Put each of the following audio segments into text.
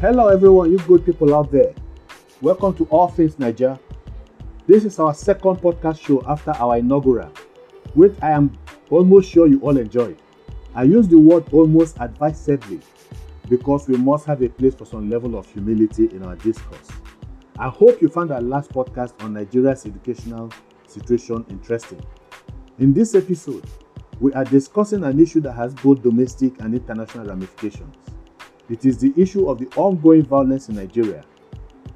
Hello, everyone, you good people out there. Welcome to All Things Naija. This is our second podcast show after our inaugural, which I am almost sure you all enjoyed. I use the word almost advisedly because we must have a place for some level of humility in our discourse. I hope you found our last podcast on Nigeria's educational situation interesting. In this episode, we are discussing an issue that has both domestic and international ramifications. It is the issue of the ongoing violence in Nigeria.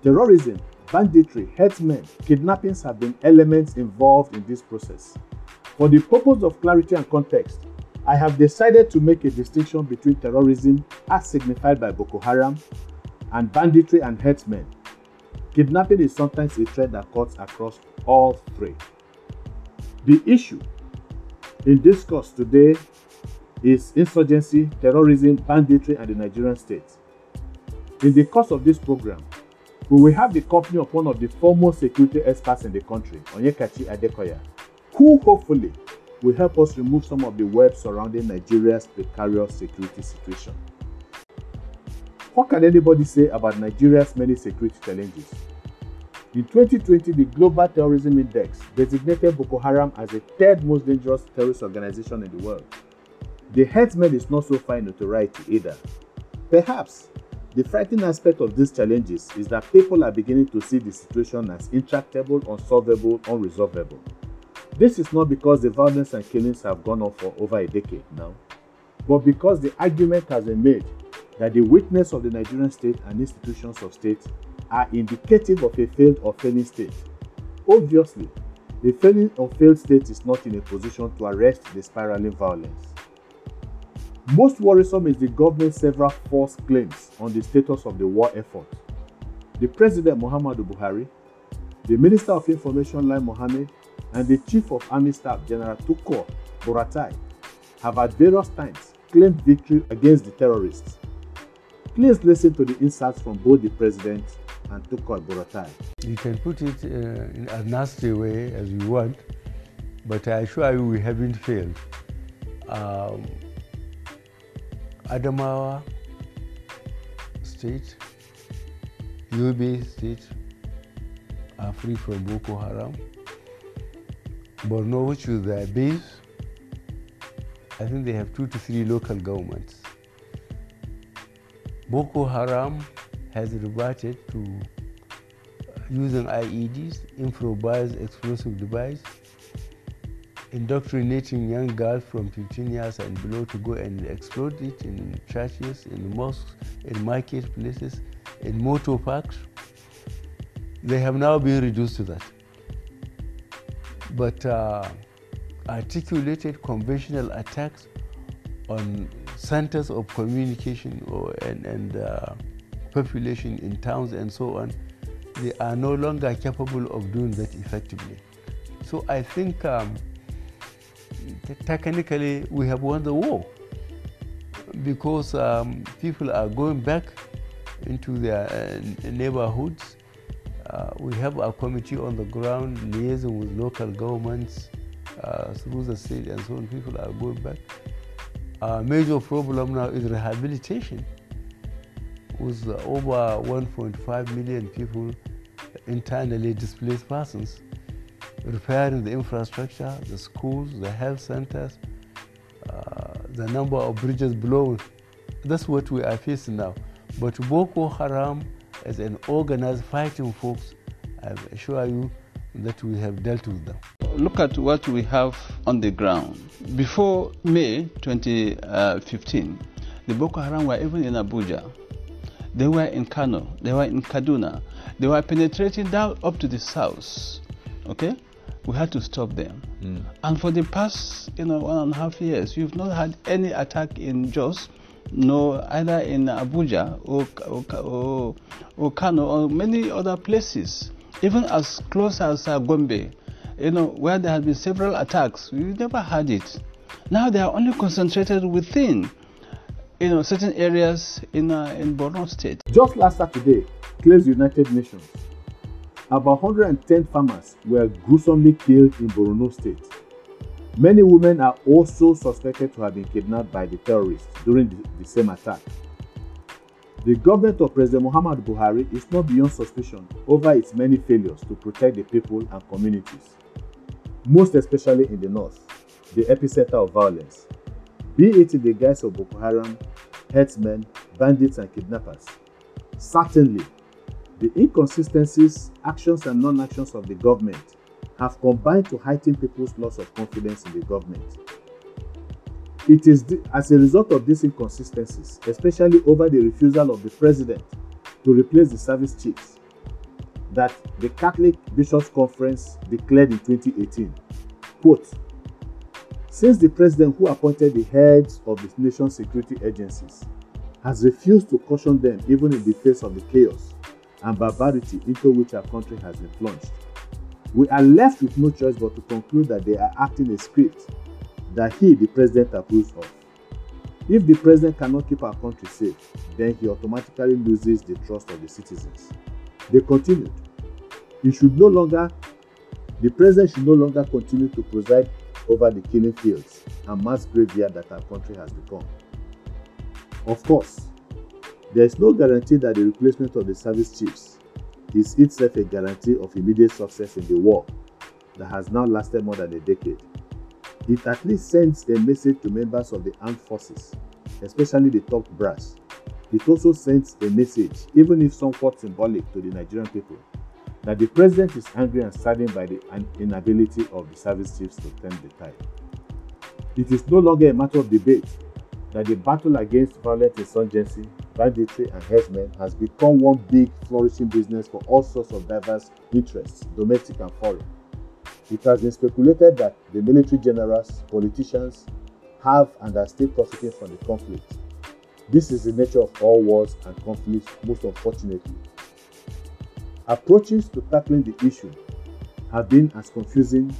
Terrorism, banditry, herdsmen, kidnappings have been elements involved in this process. For the purpose of clarity and context, I have decided to make a distinction between terrorism as signified by Boko Haram and banditry and herdsmen. Kidnapping is sometimes a threat that cuts across all three. The issue in discourse today is insurgency, terrorism, banditry, and the Nigerian state. In the course of this program, we will have the company of one of the foremost security experts in the country, Onyekachi Adekoya, who hopefully will help us remove some of the web surrounding Nigeria's precarious security situation. What can anybody say about Nigeria's many security challenges? In 2020, the Global Terrorism Index designated Boko Haram as the third most dangerous terrorist organization in the world. The herdsmen is not so in notoriety either. Perhaps the frightening aspect of these challenges is that people are beginning to see the situation as intractable, unsolvable, unresolvable. This is not because the violence and killings have gone on for over a decade now, but because the argument has been made that the weakness of the Nigerian state and institutions of state are indicative of a failed or failing state. Obviously, a failing or failed state is not in a position to arrest the spiraling violence. Most worrisome is the government's several false claims on the status of the war effort. The President Muhammadu Buhari, the Minister of Information Lai Mohammed, and the Chief of Army Staff General Tukur Buratai have at various times claimed victory against the terrorists. Please listen to the insights from both the President and Tukur Buratai. You can put it uh, in a nasty way as you want, but I assure you we haven't failed. Um, Adamawa state, Yobe state are free from Boko Haram. Borno, which is their base, I think they have two to three local governments. Boko Haram has reverted to using IEDs, improvised explosive device, indoctrinating young girls from 15 years and below to go and explode it in churches, in mosques, in marketplaces, in motor parks. They have now been reduced to that. But uh, articulated conventional attacks on centers of communication or, and, and uh, population in towns and so on, they are no longer capable of doing that effectively. So I think um, technically we have won the war because um, people are going back into their uh, neighborhoods. Uh, we have a committee on the ground liaising with local governments uh, through the state and so on. People are going back. Our major problem now is rehabilitation with over 1.5 million people internally displaced persons repairing the infrastructure, the schools, the health centers, uh, the number of bridges blown. That's what we are facing now. But Boko Haram, as an organized fighting force, I assure you that we have dealt with them. Look at what we have on the ground. Before May 2015, the Boko Haram were even in Abuja. They were in Kano. They were in Kaduna. They were penetrating down up to the south. Okay? We had to stop them. Mm. And for the past, you know, one and a half years, we've not had any attack in Jos, no either in Abuja or, or, or, or Kano or many other places, even as close as uh, Gombe, you know, where there have been several attacks. We've never had it. Now they are only concentrated within, you know, certain areas in uh, in Borno State. Just last Saturday, claims United Nations about 110 farmers were gruesomely killed in Borno State. Many women are also suspected to have been kidnapped by the terrorists during the, the same attack. The government of President Muhammad Buhari is not beyond suspicion over its many failures to protect the people and communities, most especially in the north, the epicenter of violence, be it in the guise of Boko Haram, herdsmen, bandits, and kidnappers. Certainly, the inconsistencies, actions, and non actions of the government have combined to heighten people's loss of confidence in the government. It is the, as a result of these inconsistencies, especially over the refusal of the president to replace the service chiefs, that the Catholic Bishops' Conference declared in 2018, quote, since the president who appointed the heads of the nation's security agencies has refused to caution them even in the face of the chaos and barbarity into which our country has been plunged, we are left with no choice but to conclude that they are acting a script that he, the president, approves of. If the president cannot keep our country safe, then he automatically loses the trust of the citizens. They continued. He should no longer, the president should no longer continue to preside over the killing fields and mass graveyard that our country has become. Of course, there is no guarantee that the replacement of the service chiefs is itself a guarantee of immediate success in the war that has now lasted more than a decade. It at least sends a message to members of the armed forces, especially the top brass. It also sends a message, even if somewhat symbolic, to the Nigerian people that the president is angry and saddened by the inability of the service chiefs to turn the tide. It is no longer a matter of debate that the battle against violent insurgency, banditry, and herdsmen has become one big flourishing business for all sorts of diverse interests, domestic and foreign. It has been speculated that the military generals, politicians have and are still profiting from the conflict. This is the nature of all wars and conflicts, most unfortunately. Approaches to tackling the issue have been as confusing,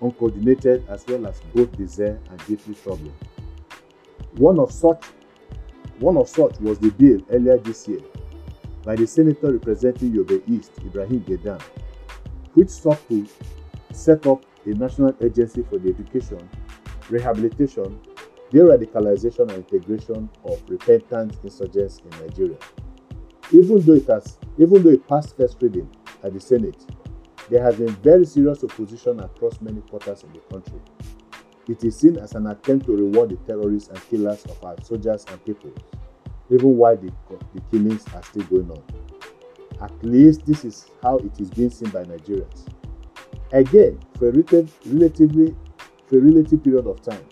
uncoordinated, as well as both bizarre and deeply troubling. One of such one of such was the bill earlier this year by the senator representing Yobe East, Ibrahim Gaidam, which sought to set up a national agency for the education, rehabilitation, de-radicalization and integration of repentant insurgents in Nigeria. Even though it has, even though it passed first reading at the Senate, there has been very serious opposition across many quarters in the country. It is seen as an attempt to reward the terrorists and killers of our soldiers and people, even while the, the killings are still going on. At least this is how it is being seen by Nigerians. Again, for a relatively for a relative period of time,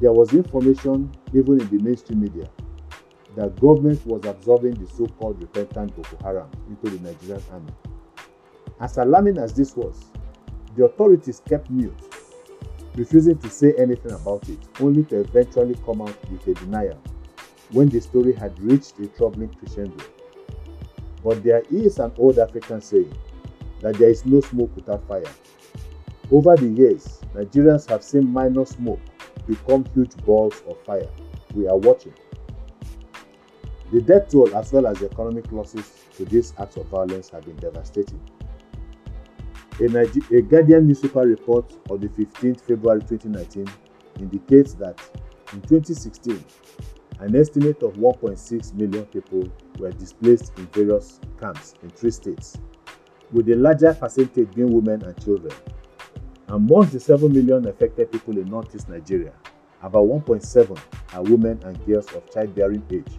there was information even in the mainstream media that government was absorbing the so-called repentant Boko Haram into the Nigerian army. As alarming as this was, the authorities kept mute, refusing to say anything about it, only to eventually come out with a denial when the story had reached a troubling crescendo. But there is an old African saying that there is no smoke without fire. Over the years, Nigerians have seen minor smoke become huge balls of fire. We are watching. The death toll as well as the economic losses to these acts of violence have been devastating. A, Niger- a Guardian newspaper report of the 15th February 2019 indicates that in 2016, an estimate of 1.6 million people were displaced in various camps in three states with a larger percentage being women and children. Amongst the 7 million affected people in northeast Nigeria, about 1.7 are women and girls of childbearing age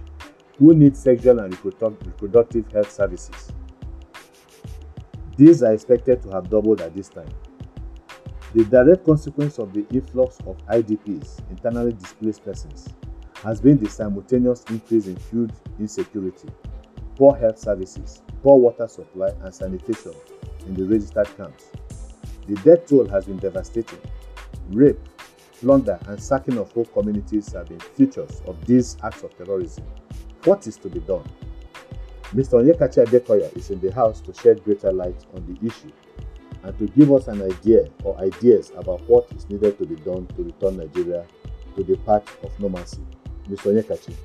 who need sexual and reproductive health services. These are expected to have doubled at this time. The direct consequence of the influx of IDPs, internally displaced persons, has been the simultaneous increase in food insecurity, poor health services, poor water supply, and sanitation in the registered camps. The death toll has been devastating. Rape, plunder, and sacking of whole communities have been features of these acts of terrorism. What is to be done? Mr. Onyekachi Adekoya is in the house to shed greater light on the issue and to give us an idea or ideas about what is needed to be done to return Nigeria to the path of normalcy. Mr. Onyekachi.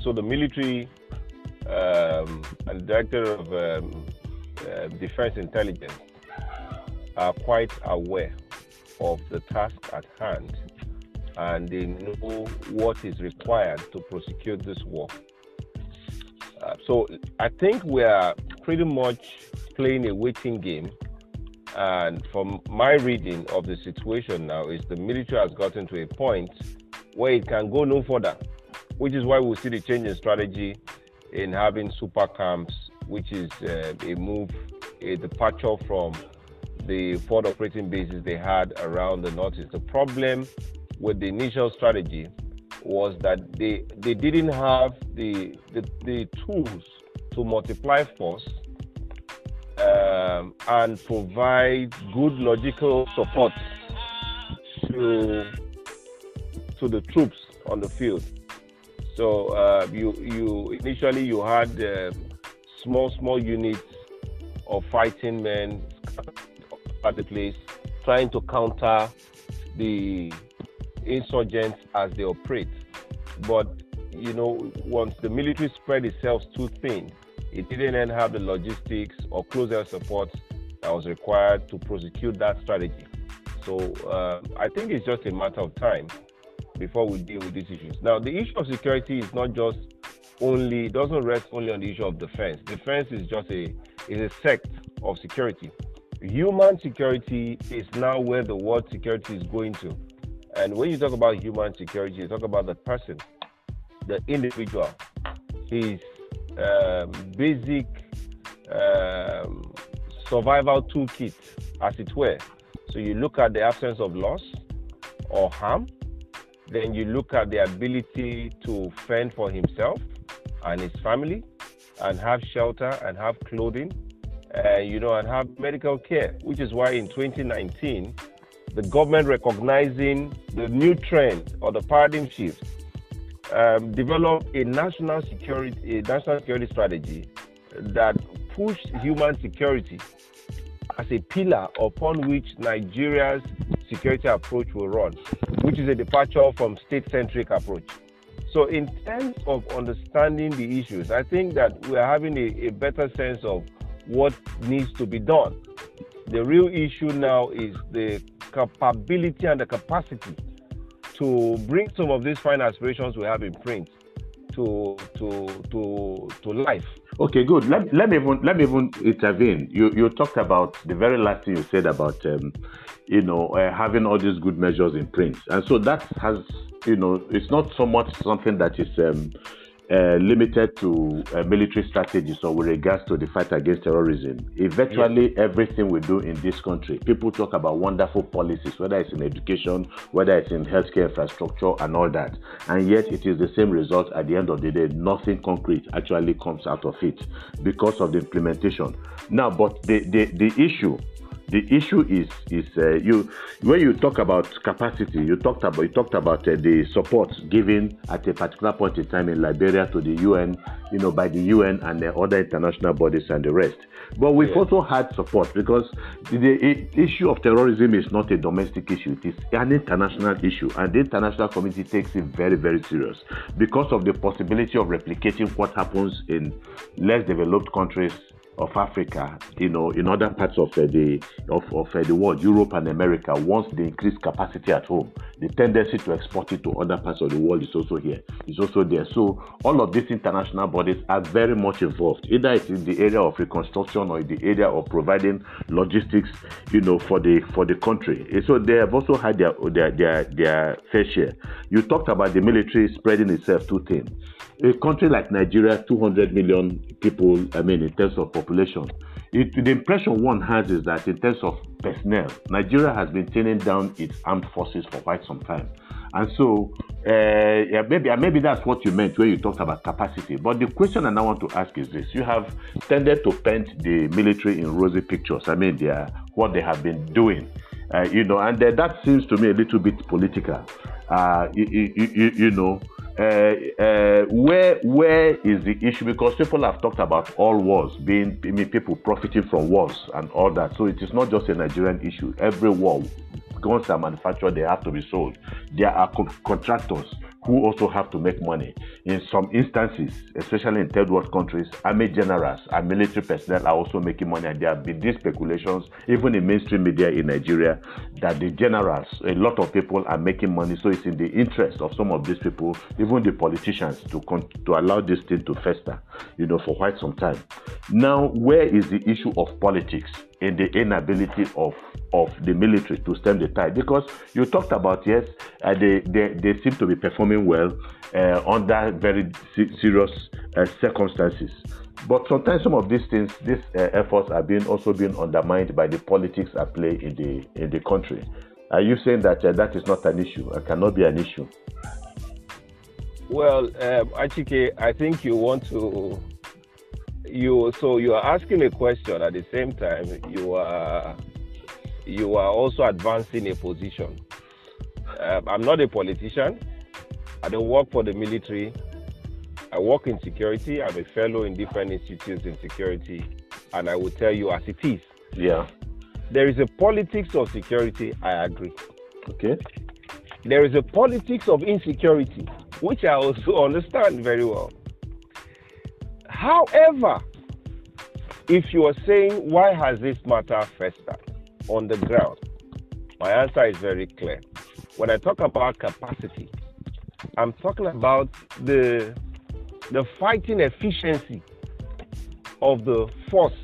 So the military um, and director of um, uh, defense intelligence are quite aware of the task at hand and they know what is required to prosecute this war. Uh, so I think we are pretty much playing a waiting game. And from my reading of the situation now, is the military has gotten to a point where it can go no further, which is why we see the change in strategy in having super camps, which is uh, a move, a departure from the forward operating bases they had around the northeast. The problem with the initial strategy was that they they didn't have the the, the tools to multiply force um, and provide good logical support to to the troops on the field. So uh, you you initially you had uh, small small units of fighting men at the place trying to counter the insurgents as they operate. But you know, once the military spread itself too thin, it didn't have the logistics or closer support that was required to prosecute that strategy. So uh, I think it's just a matter of time before we deal with these issues. Now, the issue of security is not just only doesn't rest only on the issue of defense. Defense is just a is a sect of security. Human security is now where the word security is going to. And when you talk about human security, you talk about the person, the individual, his um, basic um, survival toolkit, as it were. So you look at the absence of loss or harm, then you look at the ability to fend for himself and his family, and have shelter and have clothing, uh, you know, and have medical care. Which is why in 2019 the government recognizing the new trend or the paradigm shift, um, developed a national security, a national security strategy that pushed human security as a pillar upon which Nigeria's security approach will run, which is a departure from state-centric approach. So, in terms of understanding the issues, I think that we are having a, a better sense of what needs to be done. The real issue now is the capability and the capacity to bring some of these fine aspirations we have in print to to to to life. Okay, good. Let, let me even let me even intervene. You you talked about the very last thing you said about um, you know uh, having all these good measures in print, and so that has you know it's not so much something that is um, uh, limited to uh, military strategies or with regards to the fight against terrorism. Virtually everything we do in this country, people talk about wonderful policies, whether it's in education, whether it's in healthcare infrastructure, and all that. And yet, it is the same result at the end of the day. Nothing concrete actually comes out of it because of the implementation. Now, but the, the, the issue the issue is is uh, you when you talk about capacity you talked about you talked about uh, the support given at a particular point in time in Liberia to the UN you know by the UN and the other international bodies and the rest but we've yeah. also had support because the, the, issue of terrorism is not a domestic issue it is an international issue and the international community takes it very very serious because of the possibility of replicating what happens in less developed countries of Africa, you know, in other parts of uh, the of, of uh, the world, Europe and America, once they increase capacity at home, the tendency to export it to other parts of the world is also here. Is also there. So all of these international bodies are very much involved. Either it's in the area of reconstruction or in the area of providing logistics, you know, for the for the country. So they have also had their their their, their fair share. You talked about the military spreading itself too thin a country like Nigeria, 200 million people, I mean, in terms of population, it, the impression one has is that in terms of personnel, Nigeria has been turning down its armed forces for quite some time. And so, uh, yeah, maybe maybe that's what you meant when you talked about capacity. But the question I now want to ask is this: You have tended to paint the military in rosy pictures. I mean, they are, what they have been doing, uh, you know, and uh, that seems to me a little bit political. Uh, you, you, you, know, uh, uh, where where is the issue? Because people have talked about all wars being, I mean, people profiting from wars and all that. So it is not just a Nigerian issue. Every war, guns are manufactured, they have to be sold. There are co- contractors who also have to make money. In some instances, especially in third world countries, army generals and military personnel are also making money. And there have been these speculations, even in mainstream media in Nigeria, that the generals, a lot of people are making money. So it's in the interest of some of these people, even the politicians, to con- to allow this thing to fester, you know, for quite some time. Now, where is the issue of politics? in the inability of of the military to stem the tide. Because you talked about yes uh, they, they they seem to be performing well uh, under very serious uh, circumstances. But sometimes some of these things these uh, efforts are being also being undermined by the politics at play in the in the country. Are you saying that uh, that is not an issue? And cannot be an issue? Well um, Achike, i think you want to you so you are asking a question. At the same time you are you are also advancing a position. Um, I'm not a politician. I don't work for the military. I work in security. I'm a fellow in different institutes in security, and I will tell you as it is. Yeah. There is a politics of security. I agree. Okay. There is a politics of insecurity, which I also understand very well. However, if you are saying, why has this matter festered on the ground? My answer is very clear. When I talk about capacity, I'm talking about the, the fighting efficiency of the force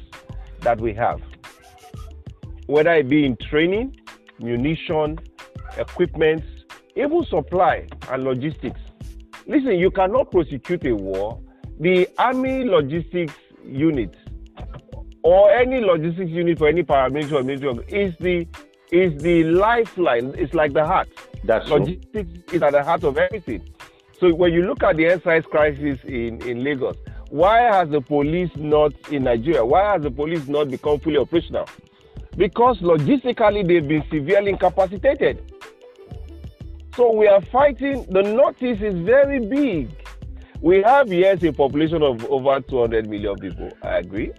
that we have, whether it be in training, munition, equipment, even supply and logistics. Listen, you cannot prosecute a war. The army logistics unit or any logistics unit for any paramilitary or military is the is the lifeline. It's like the heart. That's logistics is at the heart of everything. So when you look at the EndSARS crisis in, in Lagos, why has the police not in Nigeria? Why has the police not become fully operational? Because logistically they've been severely incapacitated. So we are fighting. The Northeast is very big. We have yes a population of over 200 million people. I agree.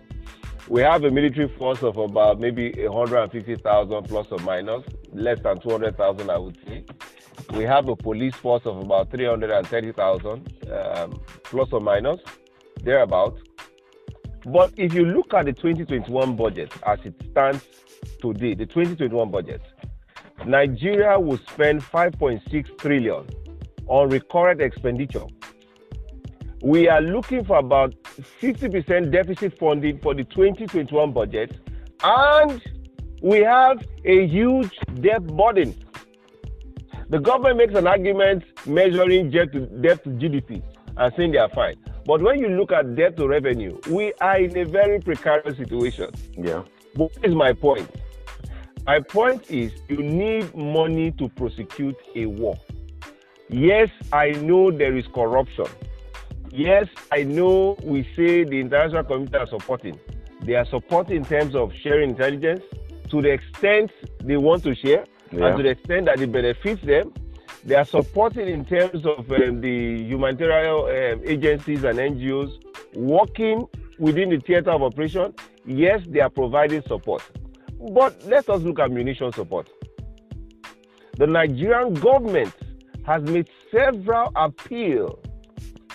We have a military force of about maybe 150,000 plus or minus, less than 200,000, I would say. We have a police force of about 330,000 um, plus or minus, thereabout. But if you look at the 2021 budget as it stands today, the 2021 budget, Nigeria will spend 5.6 trillion on recurrent expenditure we are looking for about 50% deficit funding for the 2021 budget, and we have a huge debt burden. The government makes an argument measuring debt to, debt to GDP and saying they are fine. But when you look at debt to revenue, we are in a very precarious situation. Yeah. But What is my point? My point is you need money to prosecute a war. Yes, I know there is corruption. Yes, I know we say the international community are supporting. They are supporting in terms of sharing intelligence to the extent they want to share yeah. and to the extent that it benefits them. They are supporting in terms of um, the humanitarian um, agencies and NGOs working within the theater of operation. Yes, they are providing support. But let us look at munition support. The Nigerian government has made several appeals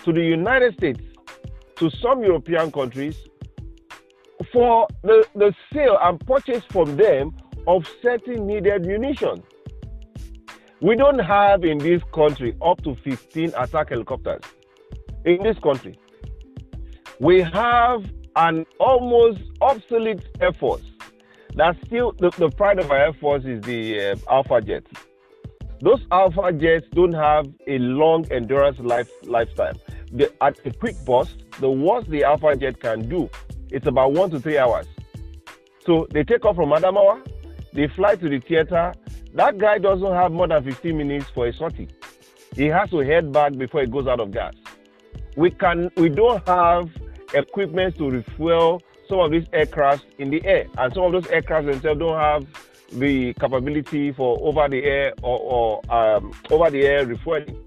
to the United States, to some European countries, for the, the sale and purchase from them of certain needed munitions. We don't have in this country up to 15 attack helicopters. In this country, we have an almost obsolete Air Force. That's still the, the pride of our Air Force is the uh, Alpha jets. Those Alpha jets don't have a long endurance life lifetime the, at a quick burst, the worst the Alpha jet can do, it's about one to three hours. So they take off from Adamawa, they fly to the theater. That guy doesn't have more than 15 minutes for a sortie. He has to head back before he goes out of gas. We can we don't have equipment to refuel some of these aircrafts in the air, and some of those aircrafts themselves don't have the capability for over the air or, or um, over the air refueling.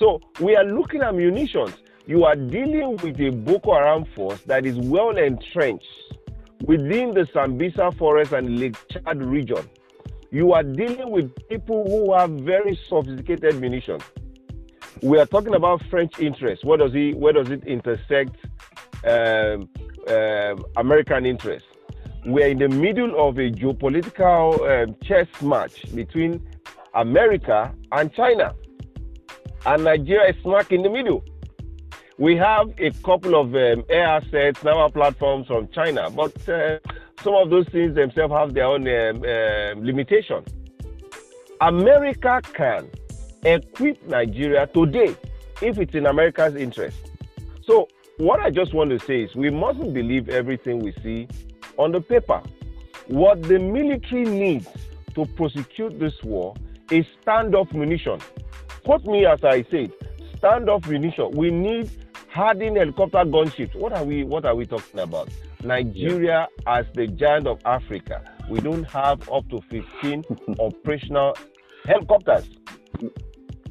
So we are looking at munitions. You are dealing with a Boko Haram force that is well entrenched within the Sambisa forest and Lake Chad region. You are dealing with people who have very sophisticated munitions. we are talking about French interests. Where does it where does it intersect um, um, American interests? We are in the middle of a geopolitical um, chess match between America and China, and Nigeria is smack in the middle. We have a couple of um, air assets, naval platforms from China, but uh, some of those things themselves have their own um, um, limitation. America can equip Nigeria today if it's in America's interest. So, what I just want to say is we mustn't believe everything we see on the paper. What the military needs to prosecute this war is standoff munition. Quote me as I said, standoff munition. We need hardened helicopter gunships. What are we what are we talking about? Nigeria yeah. as the giant of Africa. We don't have up to 15 operational helicopters.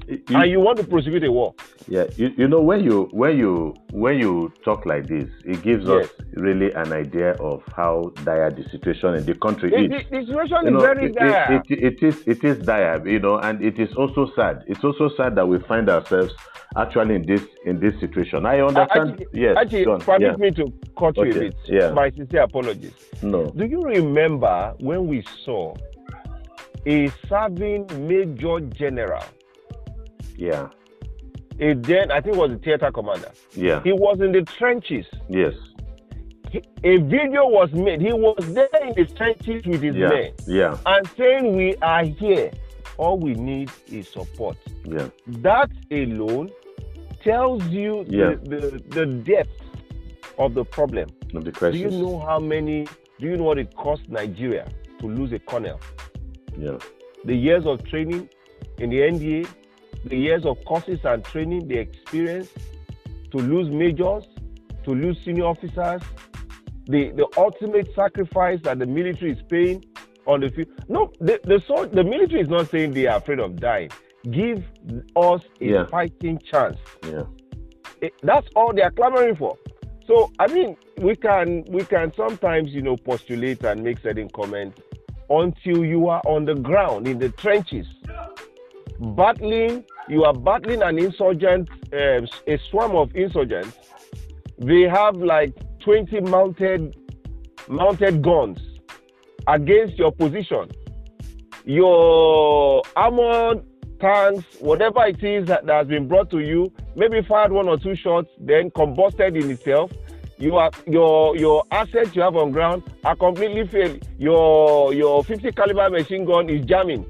You, and you want to prosecute a war. Yeah, you, you know when you when you when you talk like this, it gives yes. us really an idea of how dire the situation in the country is. The, the situation you is know, very it, dire. It, it, is it is dire, you know, and it is also sad. It's also sad that we find ourselves actually in this in this situation. I uh, understand. Actually, yes, actually, John, permit yeah. me to cut you okay. a bit. Yeah. My sincere apologies. No. Do you remember when we saw a serving major general? Yeah. A then I think was the theater commander. Yeah. He was in the trenches. Yes. He, a video was made. He was there in the trenches with his Yeah. men Yeah. and saying, "We are here. All we need is support." Yeah. That alone tells you Yeah. the, the, the depth of the problem. Of the Do you know how many? Do you know what it cost Nigeria to lose a colonel? Yeah. The years of training in the NDA, the years of courses and training, the experience to lose majors, to lose senior officers, the, the ultimate sacrifice that the military is paying on the field. No, the, the, so, the military is not saying they are afraid of dying. Give us a Yeah. fighting chance. Yeah. It- that's all they are clamoring for. So I mean, we can we can sometimes you know postulate and make certain comments until you are on the ground in the trenches, battling. You are battling an insurgent, um, a swarm of insurgents. They have like 20 mounted mounted guns against your position. Your armored tanks, whatever it is that, that has been brought to you, maybe fired one or two shots, then combusted in itself. You are your your assets you have on ground are completely failed. Your your 50 caliber machine gun is jamming,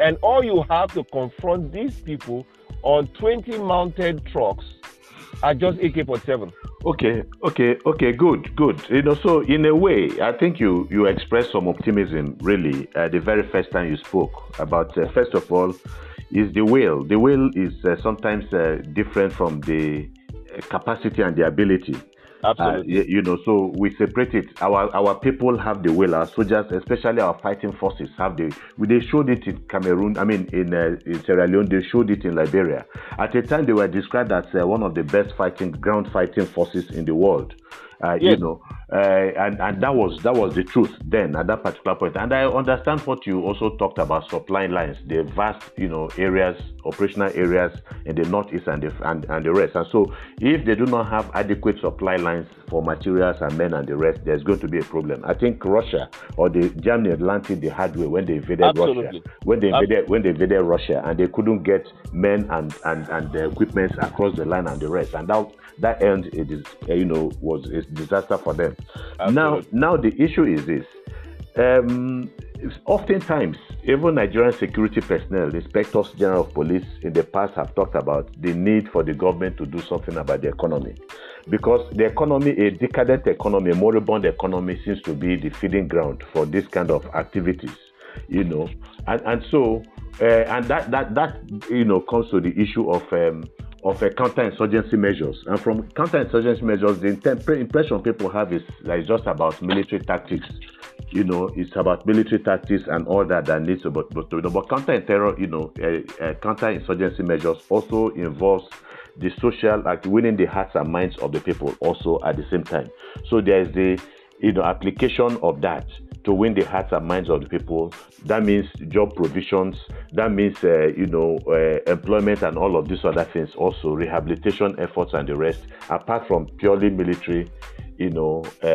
and all you have to confront these people on 20 mounted trucks are just AK-47. Okay, okay, okay, good, good. You know, so in a way, I think you you expressed some optimism really uh, the very first time you spoke about. Uh, first of all, is the will. The will is uh, sometimes uh, different from the uh, capacity and the ability. Uh, Absolutely. y- you know, so we separate it. Our our people have the will. Our soldiers, especially our fighting forces, have the. They showed it in Cameroon. I mean, in, uh, in Sierra Leone. They showed it in Liberia. At a time, they were described as uh, one of the best fighting ground fighting forces in the world. Uh, You know, uh, and and that was that was the truth then at that particular point. And I understand what you also talked about supply lines, the vast you know areas, operational areas in the northeast and the and, and the rest. And so, if they do not have adequate supply lines for materials and men and the rest, there's going to be a problem. I think Russia or the Germany Atlantic the hard way when they invaded Absolutely. Russia, when they invaded when they invaded Russia and they couldn't get men and and and the equipment across the line and the rest, and that that end it is you know was a disaster for them. Now Absolutely. now the issue is this. Um, it's oftentimes, even Nigerian security personnel, inspectors general of police in the past have talked about the need for the government to do something about the economy. Because the economy, a decadent economy, a moribund economy, seems to be the feeding ground for this kind of activities, you know. And, and so, uh, and that, that, that, you know, comes to the issue of um, of uh, counterinsurgency measures. And from counterinsurgency measures, the impression people have is that it's just about military tactics. You know, it's about military tactics and all that that needs to, but, but, you know, but counter terror, you know, uh, uh, counterinsurgency measures also involves the social, like winning the hearts and minds of the people also at the same time. So there is the, you know, application of that to win the hearts and minds of the people. That means job provisions. That means, uh, you know, uh, employment and all of these other things. Also, rehabilitation efforts and the rest. Apart from purely military, you know, uh,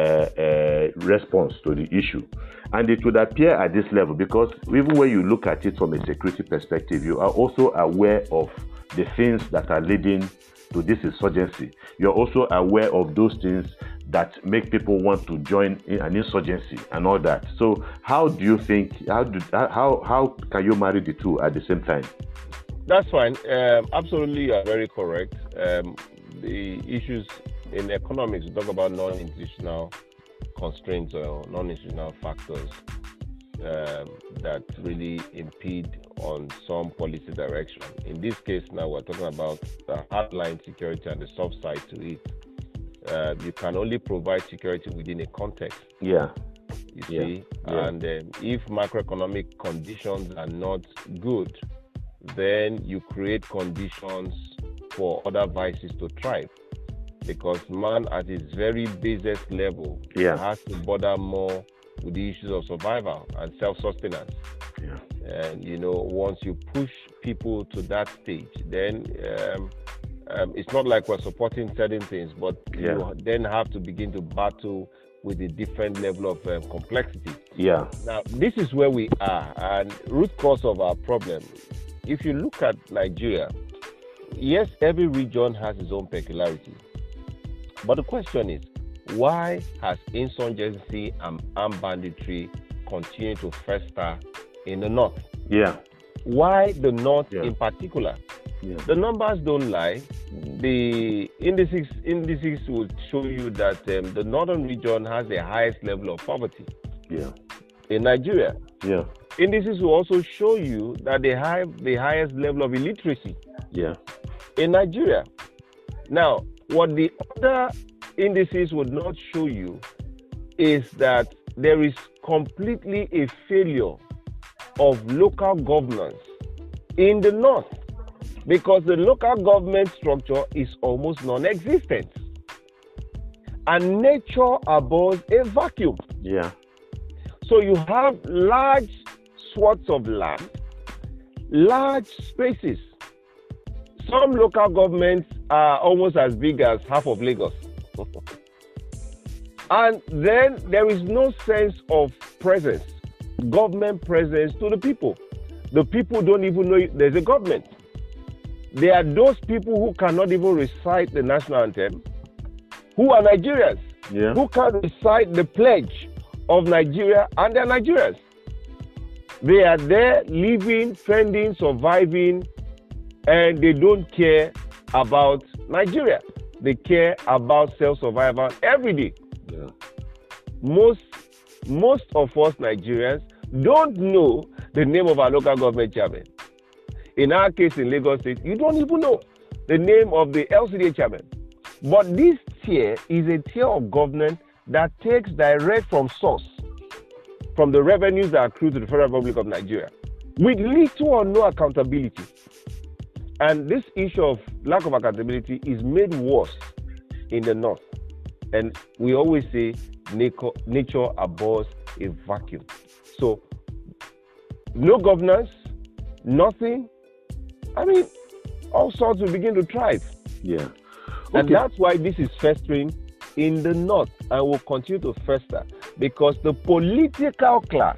uh, response to the issue. And it would appear at this level because even when you look at it from a security perspective, you are also aware of the things that are leading to this insurgency. You're also aware of those things that make people want to join in an insurgency and all that. So, how do you think? How do how how can you marry the two at the same time? That's fine. Um, absolutely, you are very correct. Um, the issues in economics, we talk about non-institutional constraints or non-institutional factors um, that really impede on some policy direction. In this case, now we're talking about the hardline security and the soft side to it. Uh, you can only provide security within a context. Yeah. You Yeah. see, Yeah. and um, if macroeconomic conditions are not good, then you create conditions for other vices to thrive. Because man, at his very basest level, Yeah. has to bother more with the issues of survival and self-sustenance. Yeah. And you know, once you push people to that stage, then um, um, it's not like we're supporting certain things, but Yeah. you then have to begin to battle with a different level of um, complexity. Yeah. Now, this is where we are, and root cause of our problem. If you look at Nigeria, yes, every region has its own peculiarity, but the question is, why has insurgency and armed banditry continued to fester in the north? Yeah. Why the north Yeah. in particular? Yeah. The numbers don't lie. The indices indices will show you that um, the northern region has the highest level of poverty Yeah. in Nigeria. Yeah. Indices will also show you that they have the highest level of illiteracy Yeah. in Nigeria. Now, what the other indices would not show you is that there is completely a failure of local governance in the north because the local government structure is almost non existent. And nature abhors a vacuum. Yeah. So you have large swaths of land, large spaces. Some local governments are almost as big as half of Lagos. and then there is no sense of presence, government presence to the people. The people don't even know there's a government. There are those people who cannot even recite the national anthem, who are Nigerians Yeah. who can recite the pledge of Nigeria and they're Nigerians. They are there living, fending, surviving, and they don't care about Nigeria. They care about self survival every day. Yeah. Most most of us Nigerians don't know the name of our local government chairman. In our case in Lagos State, you don't even know the name of the LCDA chairman. But this tier is a tier of government that takes direct from source, from the revenues that accrue to the Federal Republic of Nigeria, with little or no accountability. And this issue of lack of accountability is made worse in the north. And we always say nature, nature abhors a vacuum. So, no governance, nothing. I mean, all sorts will begin to thrive. Yeah. And that's why this is festering in the north and will continue to fester because the political class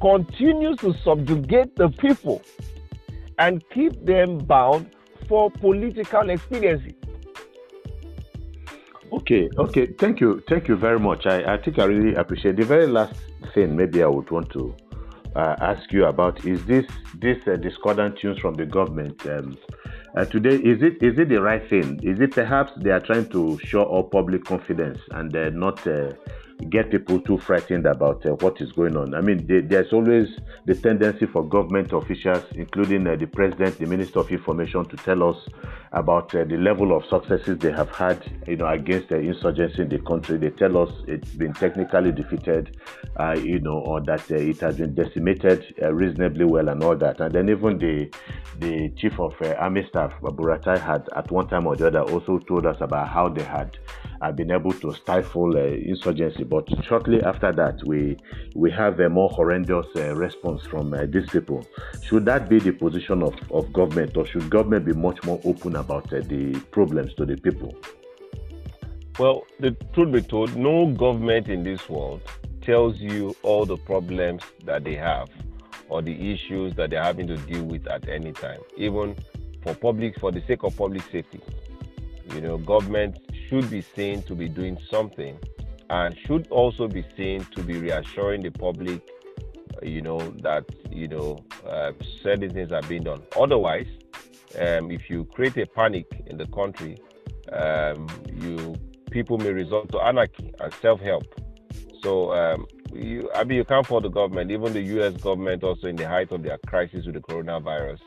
continues to subjugate the people and keep them bound for political expediency. Okay, okay. Thank you, thank you very much. I, I think I really appreciate the very last thing. Maybe I would want to uh, ask you about is this this uh, discordant tunes from the government um, uh, today. Is it is it the right thing? Is it perhaps they are trying to show up public confidence and not uh, get people too frightened about uh, what is going on? I mean, there- there's always the tendency for government officials, including uh, the president, the minister of information, to tell us about uh, the level of successes they have had, you know, against the insurgency in the country. They tell us it's been technically defeated, uh, you know, or that uh, it has been decimated uh, reasonably well and all that. And then even the the chief of army staff, Buratai, had at one time or the other also told us about how they had have been able to stifle uh, insurgency. But shortly after that, we we have a more horrendous uh, response from uh, these people. Should that be the position of, of government, or should government be much more open about the problems to the people? Well, the truth be told, no government in this world tells you all the problems that they have or the issues that they're having to deal with at any time, even for public, for the sake of public safety. You know, government should be seen to be doing something and should also be seen to be reassuring the public, you know, that, you know, uh, certain things are being done. Otherwise, um, if you create a panic in the country, um, you people may resort to anarchy and self-help. So, um, you, I mean, you can't fault the government. Even the U.S. government, also in the height of their crisis with the coronavirus,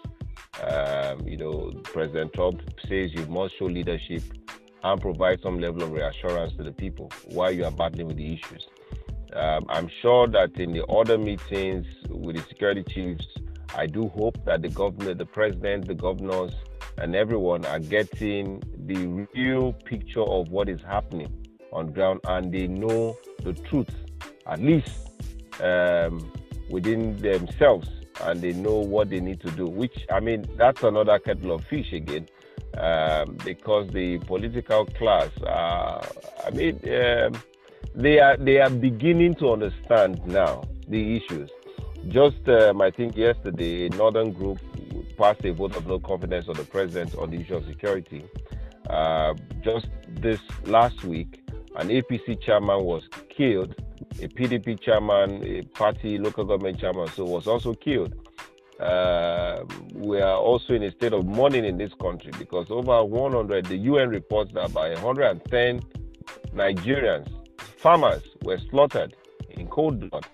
um, you know, President Trump says you must show leadership and provide some level of reassurance to the people while you are battling with the issues. Um, I'm sure that in the other meetings with the security chiefs, I do hope that the government, the president, the governors, and everyone are getting the real picture of what is happening on ground and they know the truth, at least um, within themselves and they know what they need to do. Which I mean, that's another kettle of fish again, um, because the political class, uh, I mean, um, they are they are beginning to understand now the issues. Just um, I think yesterday, Northern Group passed a vote of no confidence on the president on the issue of security. Uh, just this last week, an APC chairman was killed a PDP chairman, a party local government chairman, so was also killed. Uh, we are also in a state of mourning in this country because over 100, the UN reports that about 110 Nigerians, farmers, were slaughtered in cold blood.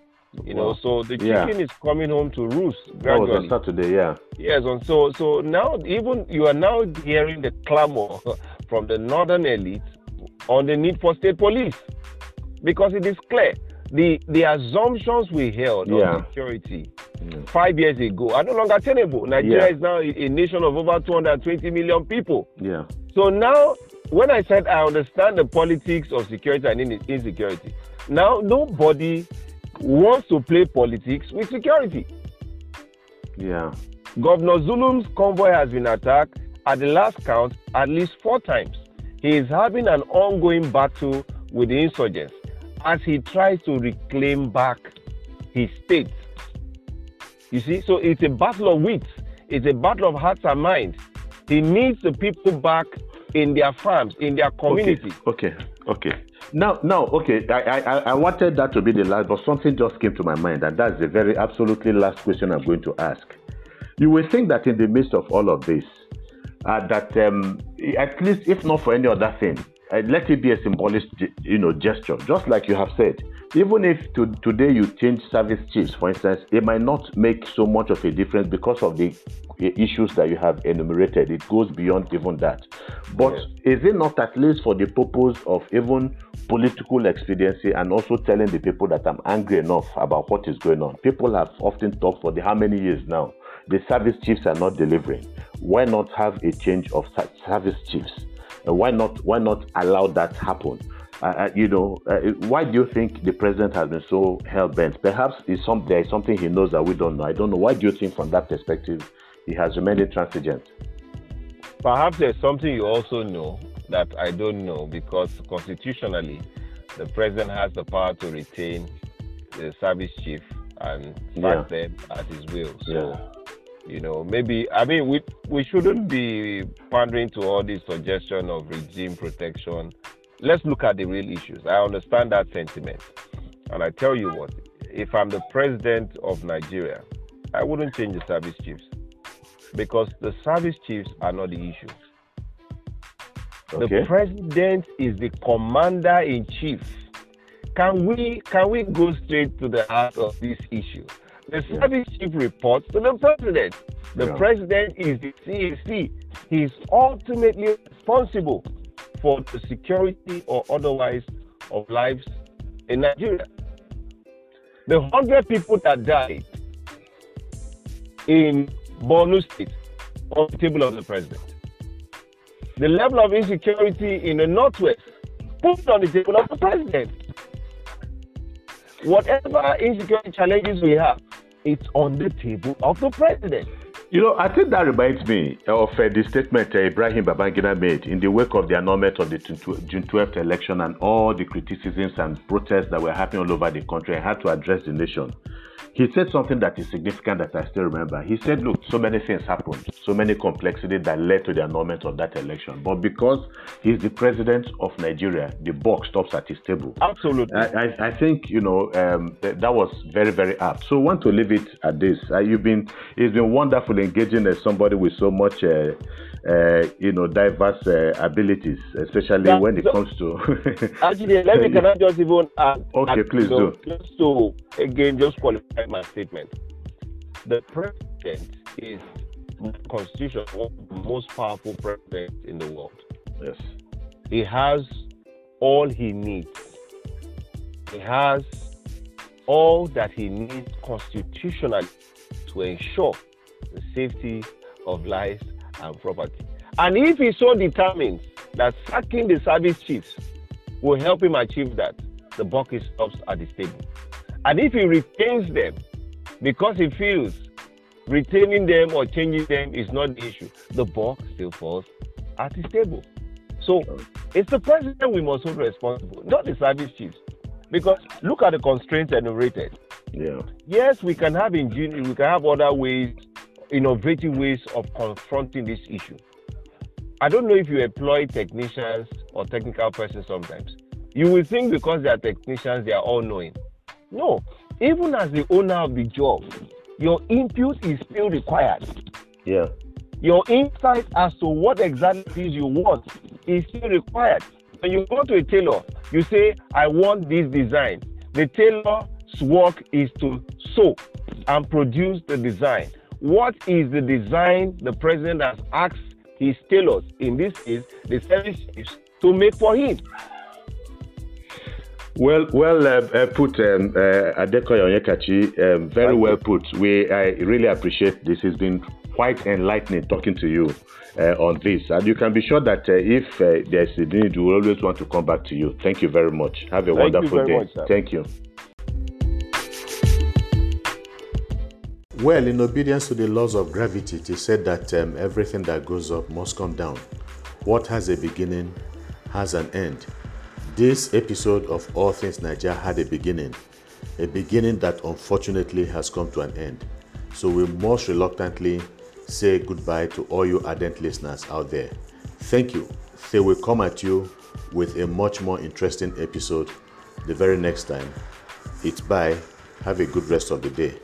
You know, so the chicken yeah. is coming home to roost gradually. On Saturday, yeah. Yes, and so so now even you are now hearing the clamor from the northern elite on the need for state police because it is clear the the assumptions we held yeah. on security mm. five years ago are no longer tenable. Nigeria yeah. is now a, a, nation of over 220 million people. Yeah. So now, when I said I understand the politics of security and insecurity, now nobody wants to play politics with security. Yeah. Governor Zulum's convoy has been attacked at the last count at least four times. He is having an ongoing battle with the insurgents as he tries to reclaim back his state. You see, so it's a battle of wits, it's a battle of hearts and minds. He needs the people back in their farms, in their community. Okay, okay. okay. Now, now, okay. I, I, I wanted that to be the last, but something just came to my mind, and that's the very absolutely last question I'm going to ask. You will think that in the midst of all of this, uh, that um, at least, if not for any other thing, uh, let it be a symbolic you know gesture. Just like you have said even if to, today you change service chiefs for instance it might not make so much of a difference because of the issues that you have enumerated. It goes beyond even that. But yes. is it not at least for the purpose of even political expediency and also telling the people that i'm angry enough about what is going on? People have often talked for the how many years now the service chiefs are not delivering why not have a change of service chiefs uh, why not? Why not allow that happen? Uh, uh, you know, uh, why do you think the president has been so hell bent? Perhaps some, there is something he knows that we don't know. I don't know. Why do you think, from that perspective, he has remained intransigent? Perhaps there's something you also know that I don't know because constitutionally, the president has the power to retain the service chief and sack yeah. them at his will. So. Yeah you know maybe i mean we we shouldn't be pandering to all this suggestion of regime protection. Let's look at the real issues. I understand that sentiment. And i tell you what if i'm the president of nigeria i wouldn't change the service chiefs because the service chiefs are not the issue okay. the president is the commander in chief can we can we go straight to the heart of this issue the service chief reports to the president. The yeah. president is the CAC. He is ultimately responsible for the security or otherwise of lives in Nigeria. The hundred people that died in Borno State on the table of the president. The level of insecurity in the northwest put on the table of the president. Whatever insecurity challenges we have, it's on the table of the president. You know, I think that reminds me of uh, the statement uh, Ibrahim Babangida made in the wake of the annulment of the June 12th election and all the criticisms and protests that were happening all over the country and had to address the nation he said something that is significant that I still remember. He said, Look, so many things happened, so many complexities that led to the annulment of that election. But because he's the president of Nigeria, the buck stops at his table. Absolutely. I, I, I think, you know, um, th- that was very, very apt. So I want to leave it at this. Uh, you've been, it's been wonderful engaging as somebody with so much. Uh, uh, you know, diverse uh, abilities, especially yeah, when it so, comes to. actually, let me can I just even add. Okay, add, please do. Just to again, just qualify my statement. The president is the constitution one of the most powerful president in the world. Yes. He has all he needs. He has all that he needs constitutionally to ensure the safety of lives and property. And if he so determines that sacking the service chiefs will help him achieve that, the buck stops at the table. And if he retains them because he feels retaining them or changing them is not the issue, the buck still falls at his table. So it's the president we must hold responsible, not the service chiefs. Because look at the constraints enumerated. Yeah. Yes, we can have ingenious, we can have other ways innovative ways of confronting this issue. I don't know if you employ technicians or technical persons sometimes. You will think because they are technicians, they are all knowing. No, even as the owner of the job, your input is still required. Yeah. Your insight as to what exactly you want is still required. When you go to a tailor, you say, I want this design. The tailor's work is to sew and produce the design what is the design the president has asked his tailors, in this case, the service chiefs, to make for him? Well, well uh, uh, put, um, uh, Adekoya Onyekachi. Um, very well put. We I really appreciate this. It's been quite enlightening talking to you uh, on this, and you can be sure that uh, if uh, there's a need, we will always want to come back to you. Thank you very much. Have a Thank wonderful day. Much, Thank you. Well, in obedience to the laws of gravity, it is said that um, everything that goes up must come down. What has a beginning has an end. This episode of All Things Naija had a beginning, a beginning that unfortunately has come to an end. So we most reluctantly say goodbye to all you ardent listeners out there. Thank you. They will come at you with a much more interesting episode the very next time. It's bye. Have a good rest of the day.